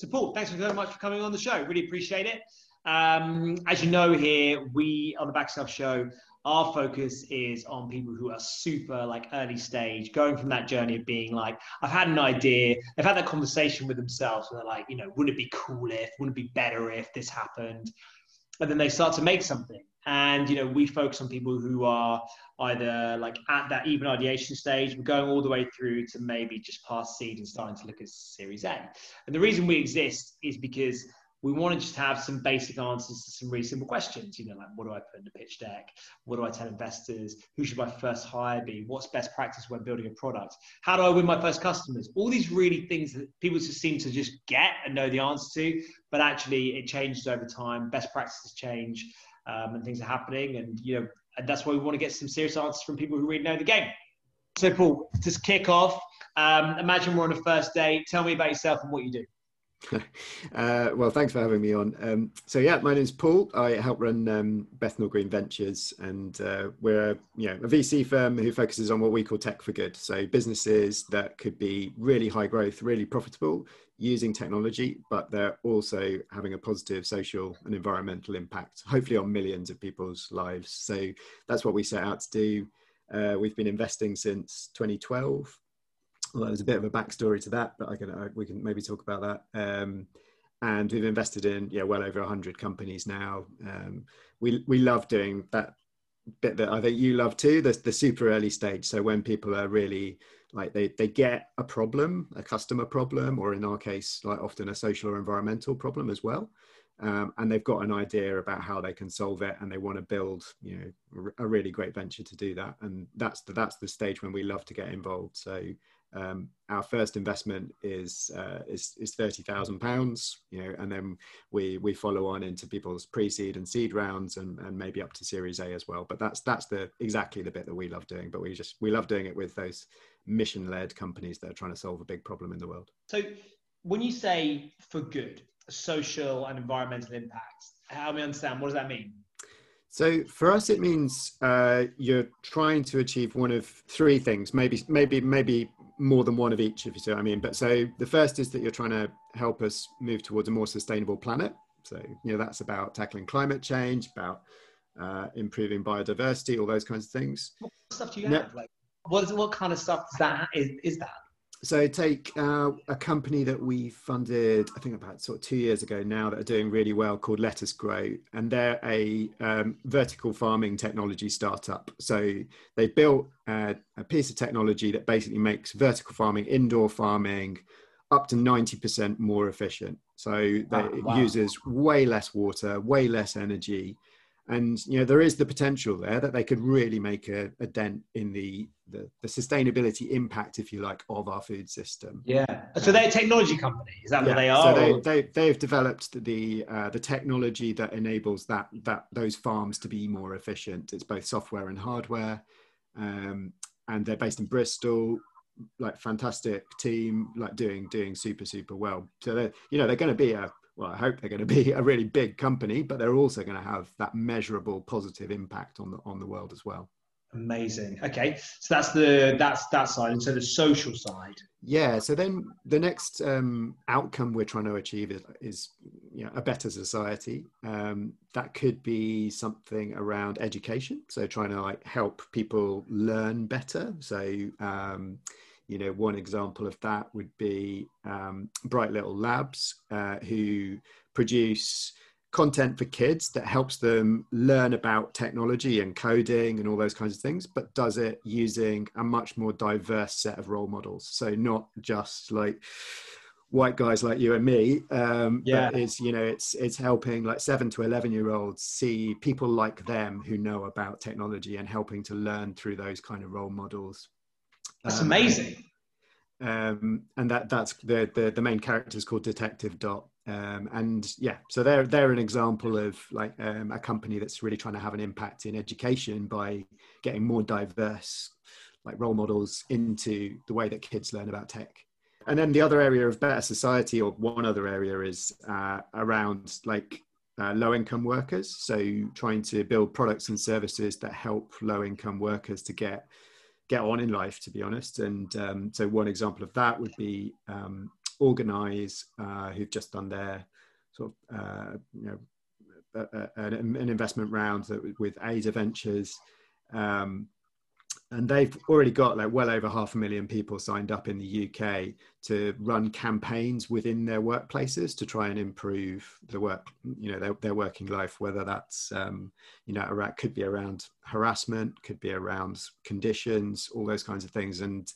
So, Paul, thanks very much for coming on the show. Really appreciate it. Um, as you know, here we on the Back Show, our focus is on people who are super like early stage, going from that journey of being like, I've had an idea, they've had that conversation with themselves, and they're like, you know, wouldn't it be cool if, wouldn't it be better if this happened? And then they start to make something. And you know, we focus on people who are either like at that even ideation stage, we're going all the way through to maybe just past seed and starting to look at Series A. And the reason we exist is because we want to just have some basic answers to some really simple questions. You know, like what do I put in the pitch deck? What do I tell investors? Who should my first hire be? What's best practice when building a product? How do I win my first customers? All these really things that people just seem to just get and know the answer to, but actually it changes over time. Best practices change um, and things are happening. And, you know, and that's why we want to get some serious answers from people who really know the game. So, Paul, just kick off, um, imagine we're on a first date. Tell me about yourself and what you do. uh, well, thanks for having me on. Um, so yeah, my name is Paul. I help run um, Bethnal Green Ventures, and uh, we're a, you know a VC firm who focuses on what we call tech for good. So businesses that could be really high growth, really profitable using technology, but they're also having a positive social and environmental impact, hopefully on millions of people's lives. So that's what we set out to do. Uh, we've been investing since 2012 well, there's a bit of a backstory to that, but I can uh, we can maybe talk about that. Um, and we've invested in yeah well over 100 companies now. Um, we we love doing that bit that I think you love too, the the super early stage. So when people are really like they they get a problem, a customer problem, or in our case, like often a social or environmental problem as well. Um, and they've got an idea about how they can solve it and they want to build you know a really great venture to do that and that's the that's the stage when we love to get involved so um, our first investment is uh, is, is thirty thousand pounds, you know, and then we we follow on into people's pre-seed and seed rounds, and, and maybe up to Series A as well. But that's that's the exactly the bit that we love doing. But we just we love doing it with those mission-led companies that are trying to solve a big problem in the world. So, when you say for good, social and environmental impact, help me understand what does that mean? So for us, it means uh, you're trying to achieve one of three things, maybe, maybe, maybe more than one of each, if you see what I mean. But so the first is that you're trying to help us move towards a more sustainable planet. So you know that's about tackling climate change, about uh, improving biodiversity, all those kinds of things. What stuff do you have? Like, what is what kind of stuff is that? Is, is that? So take uh, a company that we funded i think about sort of two years ago now that are doing really well called LettUs Grow and they're a um, vertical farming technology startup so they built a, a piece of technology that basically makes vertical farming indoor farming up to 90% more efficient so that oh, wow. uses way less water way less energy and you know there is the potential there that they could really make a, a dent in the, the, the sustainability impact if you like of our food system. Yeah. So they're a technology company? Is that yeah. what they are so they, they, they've developed the uh, the technology that enables that that those farms to be more efficient. It's both software and hardware. Um, and they're based in bristol. Like fantastic team like doing doing super super well. So they're you know they're going to be a well, I hope they're going to be a really big company, but they're also going to have that measurable positive impact on the on the world as well. Amazing. Okay, so that's the that's that side, and so the social side. Yeah. So then the next um, outcome we're trying to achieve is, is you know, a better society. Um, that could be something around education. So trying to like help people learn better. So um, you know, one example of that would be um, Bright Little Labs, uh, who produce content for kids that helps them learn about technology and coding and all those kinds of things, but does it using a much more diverse set of role models. So not just like white guys like you and me um yeah but it's you know it's it's helping like 7 to 11 year olds see people like them who know about technology and helping to learn through those kind of role models that's um, amazing. Um, and that that's the, the the main character is called Detective Dot. Um, and yeah, so they're they're an example of like um, a company that's really trying to have an impact in education by getting more diverse like role models into the way that kids learn about tech. And then the other area of better society, or one other area, is uh, around like uh, low income workers. So trying to build products and services that help low income workers to get get on in life, to be honest. And um, so one example of that would be um, Organise, uh, who've just done their sort of uh, you know a, a, an, investment round with Ada Ventures. Um, and they've already got like well over half a million people signed up in the UK to run campaigns within their workplaces to try and improve the work, you know, their, their working life. Whether that's um, you know, around, could be around harassment, could be around conditions, all those kinds of things. And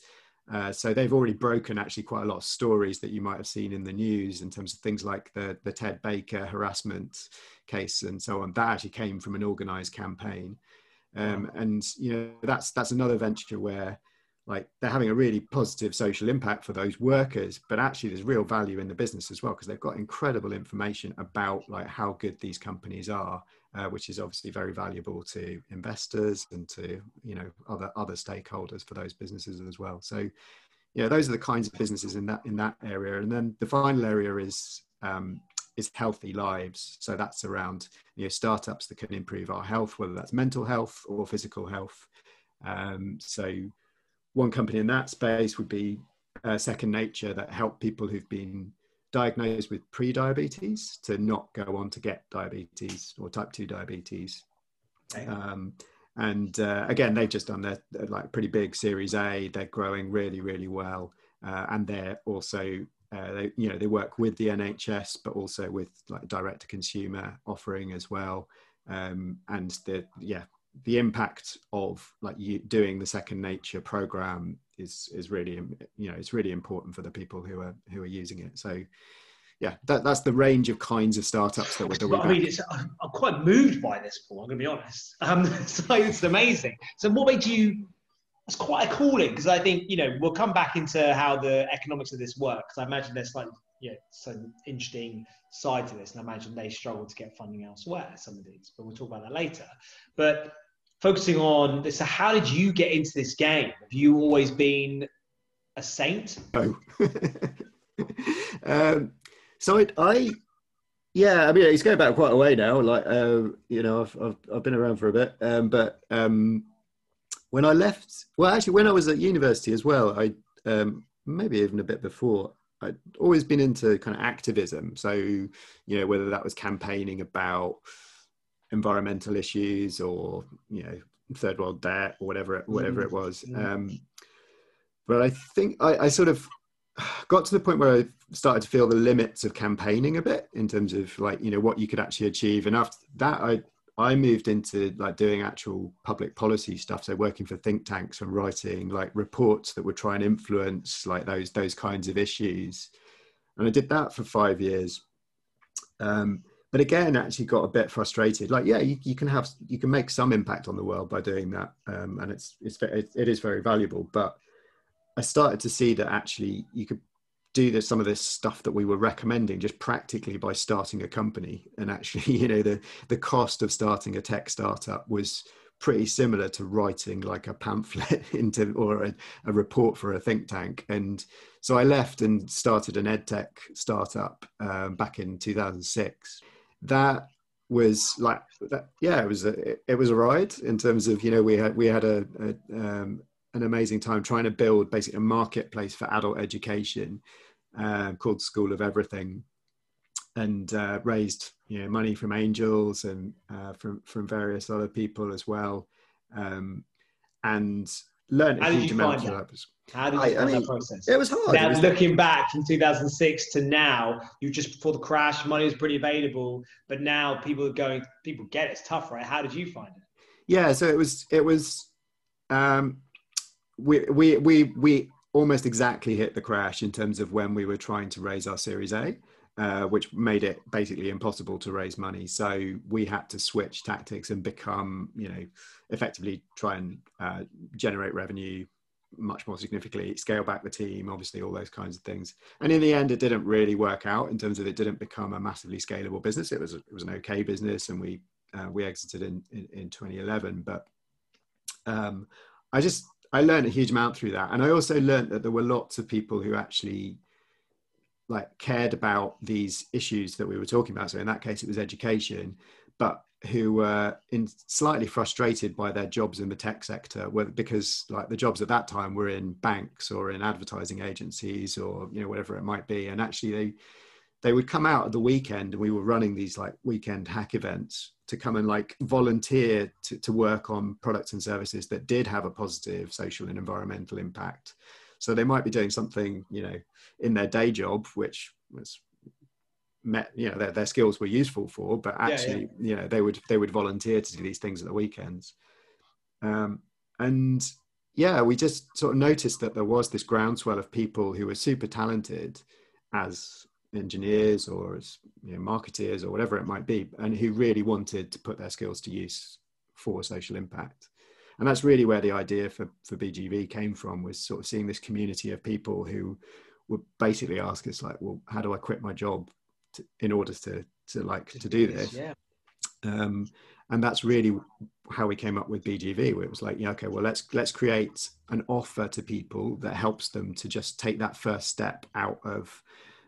uh, so they've already broken actually quite a lot of stories that you might have seen in the news in terms of things like the the Ted Baker harassment case and so on. That actually came from an organised campaign. Um, and you know that's that's another venture where like they're having a really positive social impact for those workers but actually there's real value in the business as well because they've got incredible information about like how good these companies are uh, which is obviously very valuable to investors and to you know other other stakeholders for those businesses as well. So you know those are the kinds of businesses in that in that area. And then the final area is um, is healthy lives. So that's around you know startups that can improve our health, whether that's mental health or physical health. Um, so one company in that space would be uh, Second Nature that help people who've been diagnosed with pre-diabetes to not go on to get diabetes or type 2 diabetes. Um, and uh, again, they've just done their, their, like pretty big Series A. They're growing really, really well, uh, and they're also uh, they, you know, they work with the NHS, but also with like direct to consumer offering as well. Um, and the yeah, the impact of like you doing the Second Nature program is is really you know it's really important for the people who are who are using it. So yeah, that, that's the range of kinds of startups that we're. I mean, I'm, I'm quite moved by this, Paul. I'm going to be honest. Um, so it's amazing. So, what made you that's quite a calling because I think you know we'll come back into how the economics of this work because I imagine there's like you know some interesting side to this, and I imagine they struggle to get funding elsewhere. Some of these, but we'll talk about that later. But focusing on this, so how did you get into this game? Have you always been a saint? Oh, um, so I, I yeah, I mean, it's going back quite a way now. Like, uh, you know, I've, I've, I've been around for a bit, um, but um, when I left, well, actually, when I was at university as well, I um, maybe even a bit before, I'd always been into kind of activism. So, you know, whether that was campaigning about environmental issues or you know third world debt or whatever whatever it was. Mm-hmm. Um, but I think I, I sort of got to the point where I started to feel the limits of campaigning a bit in terms of like you know what you could actually achieve. And after that, I I moved into like doing actual public policy stuff, so working for think tanks and writing like reports that would try and influence like those those kinds of issues. And I did that for five years. Um, but again, actually got a bit frustrated. Like, yeah, you, you, can have you can make some impact on the world by doing that, um, and it's it's it is very valuable. But I started to see that actually you could do this, some of this stuff that we were recommending just practically by starting a company. And actually you know the the cost of starting a tech startup was pretty similar to writing like a pamphlet into or a, a report for a think tank. And so i left and started an edtech startup um, back in 2006 that was like that, yeah it was a it was a ride in terms of you know we had we had a, a um, an amazing time trying to build basically a marketplace for adult education uh, called School of Everything, and uh, raised you know money from angels and uh, from from various other people as well, um, and learned a huge amount of that. How did you I, find I mean, that process? It was hard. Now, was looking like... back from 2006 to now, you just before the crash, money was pretty available, but now people are going, people get it. It's tough, right? How did you find it? Yeah, so it was, it was, um, we, we, we, we almost exactly hit the crash in terms of when we were trying to raise our Series A, uh, which made it basically impossible to raise money. So we had to switch tactics and become, you know, effectively try and uh, generate revenue much more significantly, scale back the team, obviously all those kinds of things. And in the end, it didn't really work out in terms of it didn't become a massively scalable business. It was it was an okay business, and we uh, we exited in, in, in 2011. But um, I just I learned a huge amount through that. And I also learned that there were lots of people who actually like cared about these issues that we were talking about. So in that case, it was education, but who were in slightly frustrated by their jobs in the tech sector, because like the jobs at that time were in banks or in advertising agencies or you know whatever it might be, and actually they they would come out at the weekend and we were running these like weekend hack events to come and like volunteer to, to work on products and services that did have a positive social and environmental impact so they might be doing something you know in their day job which was met you know their, their skills were useful for but actually yeah, yeah. you know they would they would volunteer to do these things at the weekends um, and yeah we just sort of noticed that there was this groundswell of people who were super talented as engineers or as you know, marketeers or whatever it might be, and who really wanted to put their skills to use for social impact. And that's really where the idea for, for BGV came from was sort of seeing this community of people who would basically ask us like, well, how do I quit my job to, in order to, to like to do this? Yeah. Um, and that's really how we came up with BGV, where it was like, yeah, okay, well, let's let's create an offer to people that helps them to just take that first step out of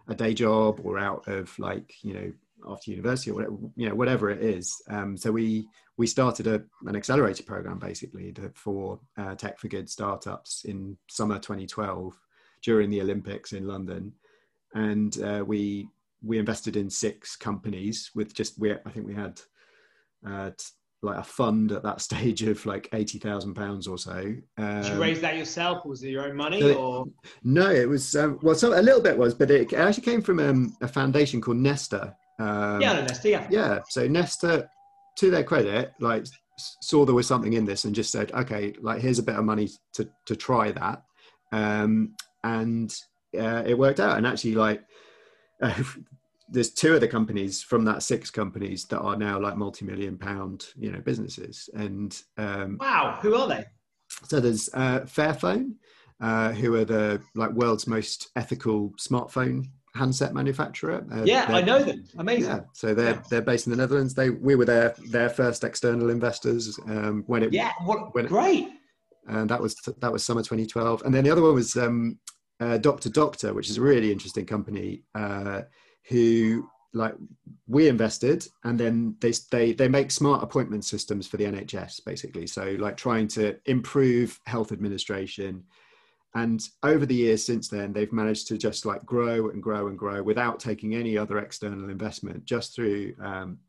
a day job or out of like you know after university or whatever, you know whatever it is. Um, so we we started a, an accelerator program basically to, for uh, tech for good startups in summer 2012 during the olympics in london. And uh, we we invested in six companies with just we i think we had uh, like a fund at that stage of like eighty thousand pounds or so. Um, Did you raise that yourself, or was it your own money? So or no, it was um, well, so a little bit was, but it actually came from um, a foundation called Nesta. Um, yeah, Nesta. Yeah. Yeah. So Nesta, to their credit, like saw there was something in this and just said, okay, like here's a bit of money to to try that, um, and uh, it worked out. And actually, like. Uh, there's two of the companies from that six companies that are now like multi-million pound you know businesses. And um, wow. Who are they? So there's uh, fairphone uh, who are the like world's most ethical smartphone handset manufacturer. Uh, yeah i know them. Amazing. Yeah. So they're yeah. they're based in the netherlands. They we were their their first external investors um, when it yeah what when great. It, and that was that was summer 2012 and then the other one was um, uh, Doctor Doctor, which is a really interesting company. Uh, who like we invested and then they they they make smart appointment systems for the NHS basically. So like trying to improve health administration. And over the years since then they've managed to just like grow and grow and grow without taking any other external investment just through um,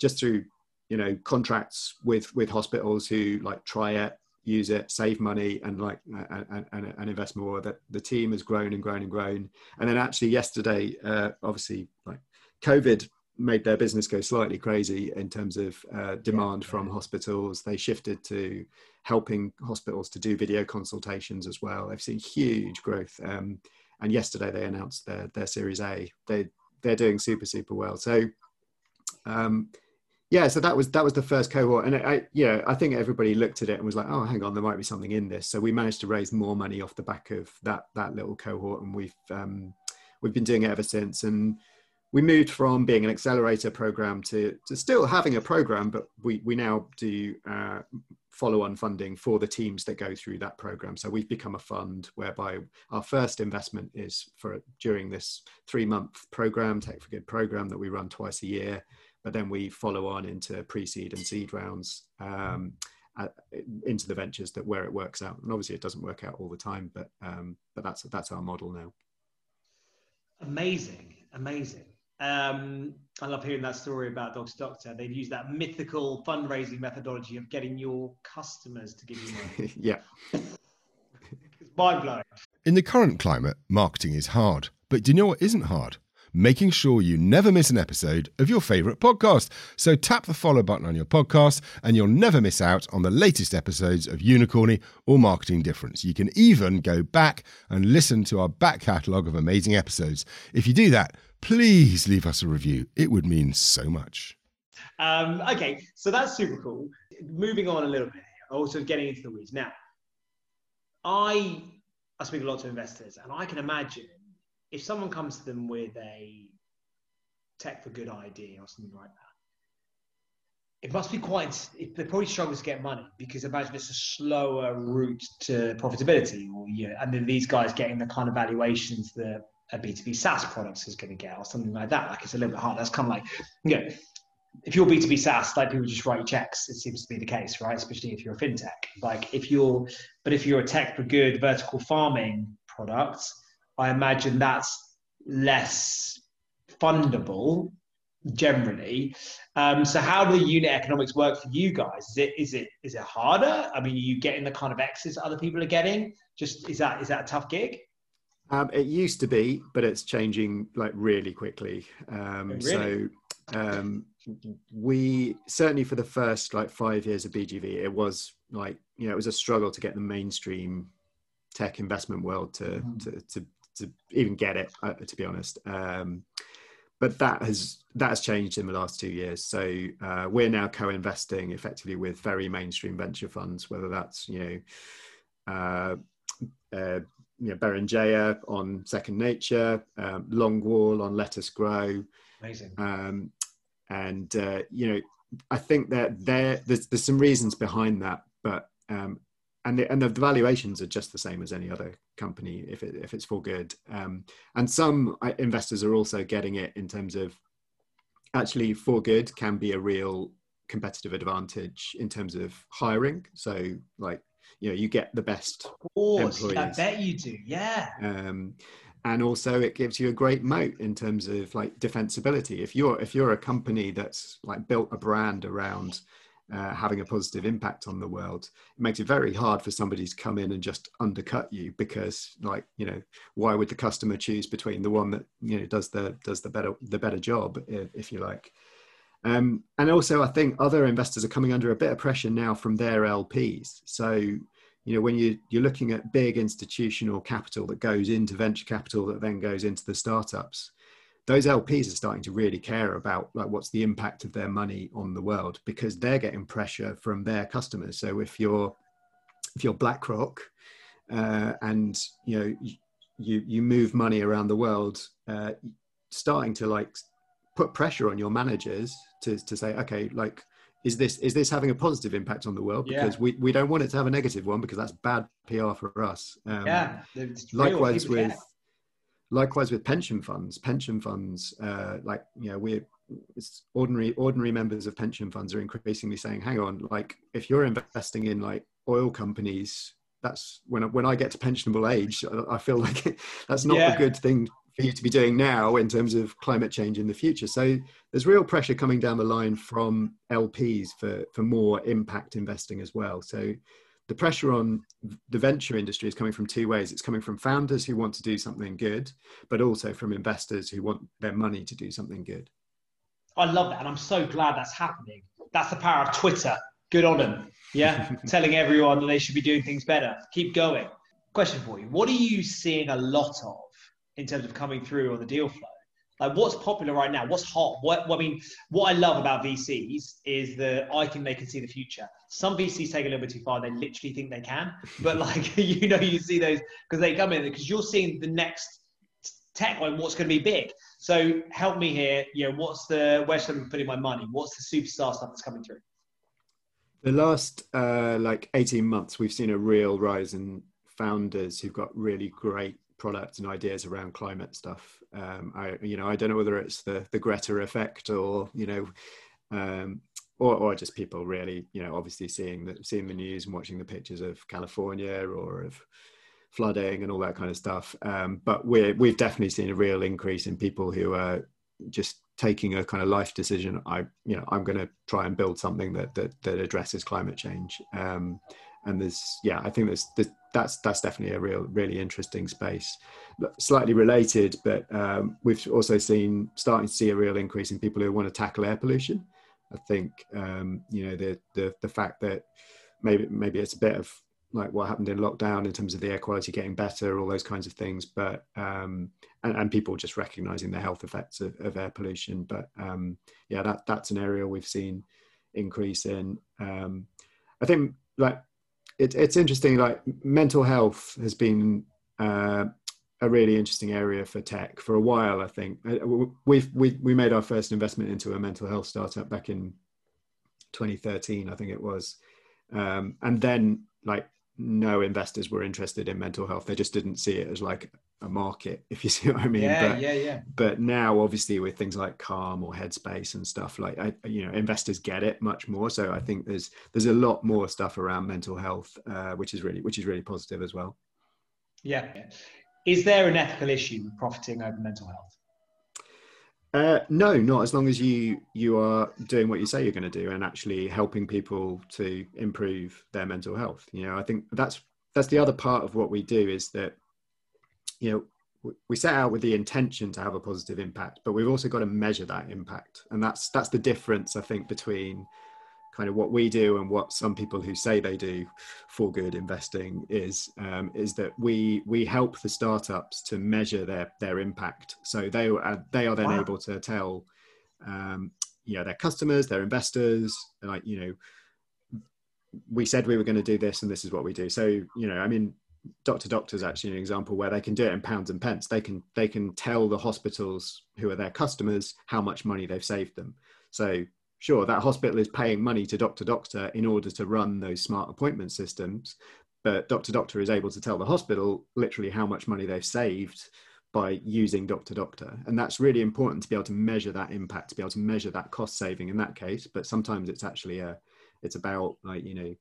just through you know contracts with with hospitals who like try it use it, save money, and like and, and, and, invest more. That the team has grown and grown and grown. And then actually yesterday, uh, obviously, like COVID made their business go slightly crazy in terms of uh, demand yeah. from hospitals. They shifted to helping hospitals to do video consultations as well. They've seen huge growth. Um, and yesterday they announced their their Series A. They they're doing super super well. So. Um, yeah so that was that was the first cohort and i yeah i think everybody looked at it and was like oh hang on there might be something in this. So we managed to raise more money off the back of that that little cohort and we've um, we've been doing it ever since. And we moved from being an accelerator program to, to still having a program but we we now do uh, follow-on funding for the teams that go through that program. So we've become a fund whereby our first investment is for during this three month program tech for good program that we run twice a year but then we follow on into pre-seed and seed rounds um, at, into the ventures that where it works out. And obviously, it doesn't work out all the time, but um, but that's that's our model now. Amazing, amazing. Um, I love hearing that story about Doctor Doctor. They've used that mythical fundraising methodology of getting your customers to give you money. yeah. it's mind blowing. In the current climate, marketing is hard. But do you know what isn't hard? Making sure you never miss an episode of your favourite podcast. So tap the follow button on your podcast and you'll never miss out on the latest episodes of Unicorny or Marketing Difference. You can even go back and listen to our back catalogue of amazing episodes. If you do that, please leave us a review. It would mean so much. Um, okay, so that's super cool. Moving on a little bit also getting into the weeds. Now, I I speak a lot to investors, and I can imagine if someone comes to them with a tech for good idea or something like that, it must be quite, they probably struggle to get money because imagine it's a slower route to profitability or, you know, and then these guys getting the kind of valuations that a B2B SaaS product is going to get or something like that. Like it's a little bit hard. That's kind of like, you know, if you're B2B SaaS, like people just write checks, it seems to be the case, right? Especially if you're a fintech. Like if you're, but if you're a tech for good vertical farming product, I imagine that's less fundable generally. Um, so how do the unit economics work for you guys? Is it is it is it harder? I mean, are you getting the kind of exits other people are getting? Just is that is that a tough gig? Um, it used to be, but it's changing like really quickly. Um, oh, really? So um, we certainly for the first like five years of BGV, it was like you know it was a struggle to get the mainstream tech investment world to mm. to, to, to even get it. Uh, to be honest, um, but that has that has changed in the last two years. So uh, we're now co-investing effectively with very mainstream venture funds, whether that's you know. Uh, uh, you know, Beringea on Second Nature, um, Longwall on LettUs Grow, Amazing. Um, and uh, you know, I think that there there's, there's some reasons behind that, but um, and the, and the valuations are just the same as any other company if it, if it's for good. Um, and some uh, investors are also getting it in terms of actually for good can be a real competitive advantage in terms of hiring. So like you know you get the best of course, employees. I bet you do. Yeah. Um, and also it gives you a great moat in terms of like defensibility if you're if you're a company that's like built a brand around uh, having a positive impact on the world it makes it very hard for somebody to come in and just undercut you because like you know why would the customer choose between the one that you know does the does the better the better job if, if you like. Um, and also i think other investors are coming under a bit of pressure now from their lps so you know when you you're looking at big institutional capital that goes into venture capital that then goes into the startups those lps are starting to really care about like what's the impact of their money on the world because they're getting pressure from their customers so if you're if you're blackrock uh, and you know you you move money around the world uh, starting to like put pressure on your managers to to say okay like is this is this having a positive impact on the world because yeah. we, we don't want it to have a negative one because that's bad pr for us um, yeah likewise with. Likewise with pension funds pension funds uh, like you know we're ordinary ordinary members of pension funds are increasingly saying hang on like if you're investing in like oil companies that's when when I get to pensionable age I feel like that's not yeah. a good thing for you to be doing now in terms of climate change in the future. So there's real pressure coming down the line from LPs for, for more impact investing as well. So the pressure on the venture industry is coming from two ways. It's coming from founders who want to do something good, but also from investors who want their money to do something good. I love that. And I'm so glad that's happening. That's the power of Twitter. Good on them. Yeah. Telling everyone that they should be doing things better. Keep going. Question for you. What are you seeing a lot of in terms of coming through on the deal flow? Like what's popular right now? What's hot? What I mean, what I love about VCs is that I think they can see the future. Some VCs take a little bit too far. They literally think they can, but like you know, you see those because they come in because you're seeing the next tech like what's going to be big. So help me here. You know, what's the where should I be putting my money? What's the superstar stuff that's coming through? The last uh, like 18 months, we've seen a real rise in founders who've got really great products and ideas around climate stuff. Um, I, you know, I don't know whether it's the the Greta effect or you know, um, or or just people really, you know, obviously seeing the seeing the news and watching the pictures of California or of flooding and all that kind of stuff. Um, but we're we've definitely seen a real increase in people who are just taking a kind of life decision. I you know I'm going to try and build something that that that addresses climate change. Um, and there's yeah i think there's, there's, that's that's definitely a real really interesting space. Slightly related but um, we've also seen starting to see a real increase in people who want to tackle air pollution. I think um, you know the, the the fact that maybe maybe it's a bit of like what happened in lockdown in terms of the air quality getting better all those kinds of things but um, and, and people just recognizing the health effects of, of air pollution. But um, yeah that that's an area we've seen increase in. Um, i think like it, it's interesting. Like mental health has been uh, a really interesting area for tech for a while. I think uh, we've we we made our first investment into a mental health startup back in 2013, I think it was, um, and then like no investors were interested in mental health. They just didn't see it as like a market, if you see what I mean. Yeah, but, yeah, yeah. But now, obviously, with things like Calm or Headspace and stuff, like I, you know, investors get it much more. So I think there's there's a lot more stuff around mental health, uh, which is really which is really positive as well. Yeah. Is there an ethical issue with profiting over mental health? Uh, no, not as long as you you are doing what you say you're going to do and actually helping people to improve their mental health. You know, I think that's that's the other part of what we do is that you know we set out with the intention to have a positive impact, but we've also got to measure that impact, and that's that's the difference I think between kind of what we do and what some people who say they do for good investing is um, is that we we help the startups to measure their their impact. So they are they are then wow. able to tell um, you know their customers, their investors, like you know we said we were going to do this and this is what we do. So you know I mean Doctor doctors actually an example where they can do it in pounds and pence. They can they can tell the hospitals who are their customers how much money they've saved them. So sure, that hospital is paying money to Doctor Doctor in order to run those smart appointment systems, but Doctor Doctor is able to tell the hospital literally how much money they've saved by using Doctor Doctor, and that's really important to be able to measure that impact, to be able to measure that cost saving in that case. But sometimes it's actually a, it's about like you know,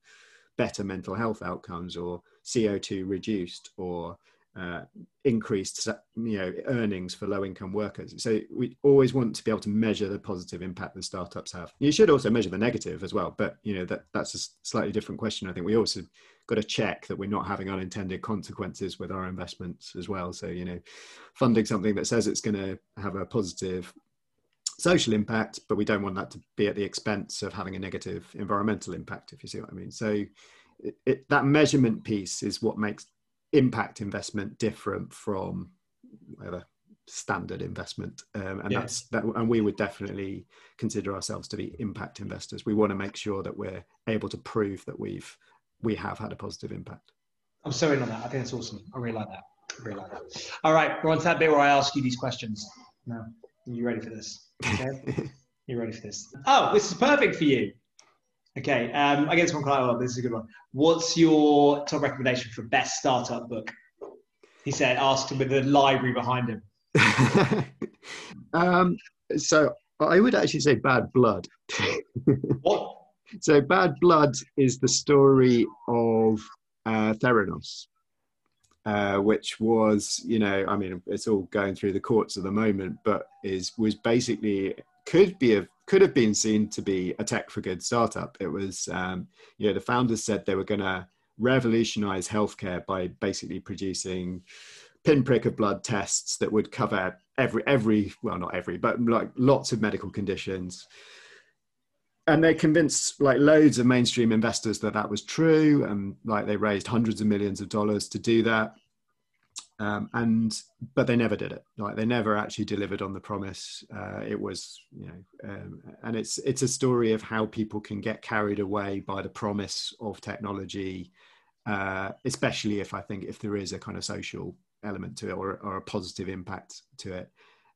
better mental health outcomes or CO two reduced or uh, increased you know earnings for low income workers. So we always want to be able to measure the positive impact that startups have. You should also measure the negative as well but you know that that's a slightly different question. I think we also got to check that we're not having unintended consequences with our investments as well. So you know funding something that says it's going to have a positive social impact but we don't want that to be at the expense of having a negative environmental impact if you see what i mean. So it, it, that measurement piece is what makes impact investment different from whatever standard investment. Um, and yeah. that's that and we would definitely consider ourselves to be impact investors. We want to make sure that we're able to prove that we've we have had a positive impact. I'm so in on that. I think that's awesome. I really like that. I really like that. All right we're on to that bit where i ask you these questions. Now are you ready for this okay you ready for this oh this is perfect for you Okay, um, I get this one quite well. This is a good one. What's your top recommendation for best startup book? He said, asked him with the library behind him. um, so I would actually say Bad Blood. what? So Bad Blood is the story of uh, Theranos. Uh, which was, you know, I mean, it's all going through the courts at the moment, but is was basically could be a could have been seen to be a tech for good startup. It was, um, you know, the founders said they were going to revolutionize healthcare by basically producing pinprick of blood tests that would cover every every well not every but like lots of medical conditions and they convinced like loads of mainstream investors that that was true and like they raised hundreds of millions of dollars to do that. Um, and but they never did it. Like they never actually delivered on the promise. Uh, it was you know um, and it's it's a story of how people can get carried away by the promise of technology uh, especially if i think if there is a kind of social element to it or, or a positive impact to it.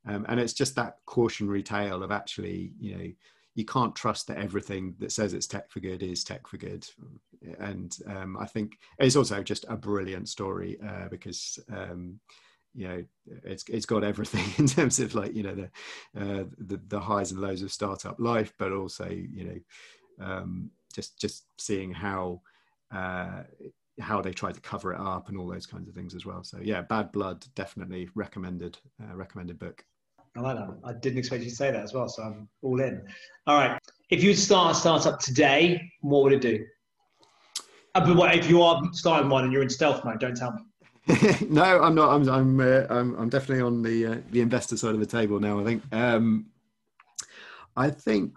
Um, and it's just that cautionary tale of actually you know you can't trust that everything that says it's tech for good is tech for good. And um, I think it's also just a brilliant story uh, because um, you know it's it's got everything in terms of like you know the, uh, the the, highs and lows of startup life, but also you know um, just just seeing how. Uh, how they try to cover it up and all those kinds of things as well. So yeah, Bad Blood definitely recommended uh, recommended book. I like that. I didn't expect you to say that as well, so I'm all in. All right. If you'd start a startup today, what would it do? Uh, but if you are starting one and you're in stealth mode, don't tell me. no, I'm not. I'm I'm, uh, I'm, I'm definitely on the uh, the investor side of the table now. I think. Um, I think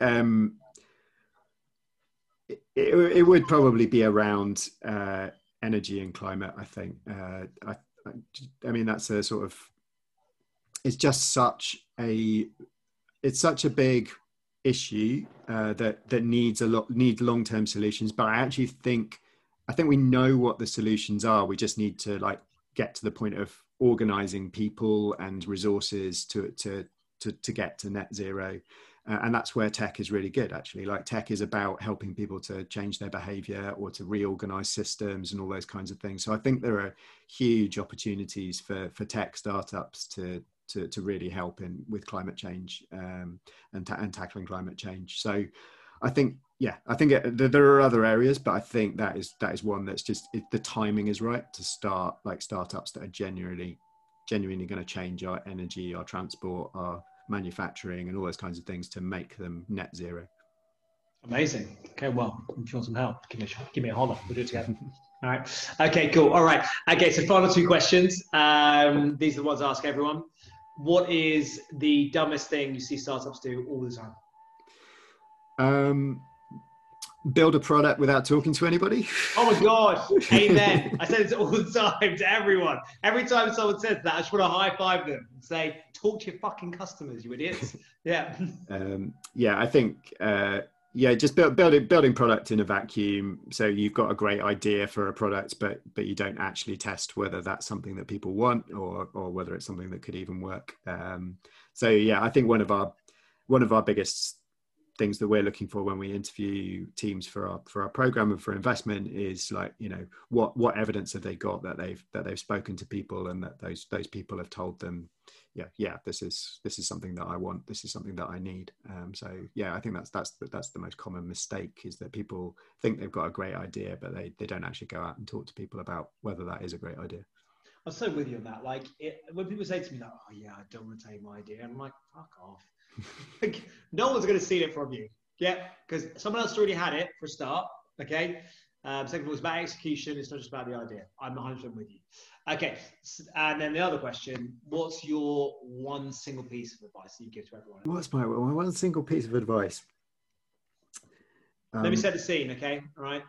um, it, it, it, would probably be around uh, energy and climate. I think. Uh, I, I mean, that's a sort of it's just such a it's such a big issue uh, that that needs a lot need long term solutions. But I actually think I think we know what the solutions are. We just need to like get to the point of organizing people and resources to to to, to get to net zero. uh, and that's where tech is really good actually like tech is about helping people to change their behavior or to reorganize systems and all those kinds of things so i think there are huge opportunities for for tech startups to to, to really help in with climate change um, and, ta- and tackling climate change so i think yeah i think it, there are other areas but i think that is that is one that's just it, the timing is right to start like startups that are genuinely genuinely going to change our energy our transport our manufacturing and all those kinds of things to make them net zero. Amazing. Okay, well, if you want some help, give me a, give me a holler. We'll do it together. All right. Okay, cool. All right. Okay, so final two questions. Um, these are the ones I ask everyone. What is the dumbest thing you see startups do all the time? Um, build a product without talking to anybody. Oh my god, amen. I said it all the time to everyone. Every time someone says that, I just want to high five them and say, talk to your fucking customers, you idiots. Yeah. Um, yeah, I think, uh, yeah, just build, building building product in a vacuum. So you've got a great idea for a product, but but you don't actually test whether that's something that people want or or whether it's something that could even work. Um, so yeah, I think one of our one of our biggest things that we're looking for when we interview teams for our for our program and for investment is like you know what what evidence have they got that they've that they've spoken to people and that those those people have told them yeah yeah this is this is something that I want this is something that I need um, so yeah I think that's that's that's the most common mistake is that people think they've got a great idea but they they don't actually go out and talk to people about whether that is a great idea. I'm so with you on that. Like it, when people say to me like, "Oh yeah, I don't want to take my idea," I'm like, "Fuck off." like, no one's going to steal it from you. Yeah, because someone else already had it for a start. Okay. Um, second of all, it's about execution. It's not just about the idea. I'm 100 with you. Okay. And then the other question What's your one single piece of advice that you give to everyone? What's my, my one single piece of advice? Um, Let me um, set the scene, okay? All right.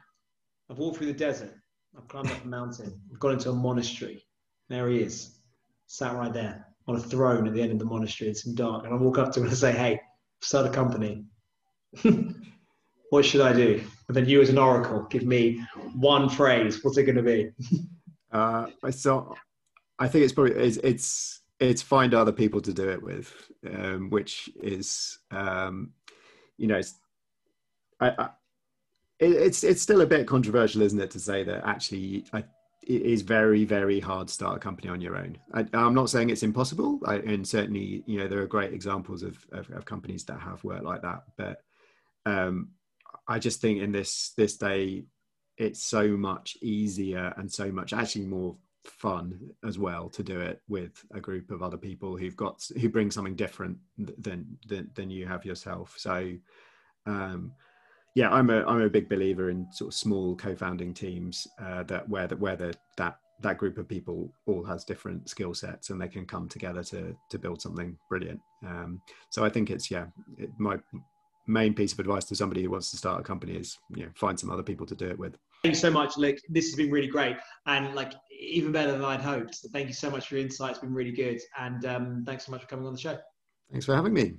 I've walked through the desert. I've climbed up a mountain. I've gone into a monastery. There he is, sat right there on a throne at the end of the monastery. It's dark, and I walk up to him and I say, "Hey, start a company. what should I do?" And then you, as an oracle, give me one phrase. What's it going to be? uh, so I think it's probably it's it's, it's find other people to do it with, um, which is um, you know, it's, I, I it, it's it's still a bit controversial, isn't it, to say that actually I it is very very hard to start a company on your own I, am not saying it's impossible I, and certainly you know there are great examples of, of, of companies that have worked like that but um, i just think in this this day it's so much easier and so much actually more fun as well to do it with a group of other people who've got who bring something different than than, than you have yourself so um, yeah, I'm a I'm a big believer in sort of small co-founding teams uh, that where that where the, that that group of people all has different skill sets and they can come together to to build something brilliant. Um, so I think it's yeah, it, my main piece of advice to somebody who wants to start a company is you know find some other people to do it with. Thank you so much luke. This has been really great. And like even better than i'd hoped. So thank you so much for your insight it's been really good. And um, thanks so much for coming on the show. Thanks for having me.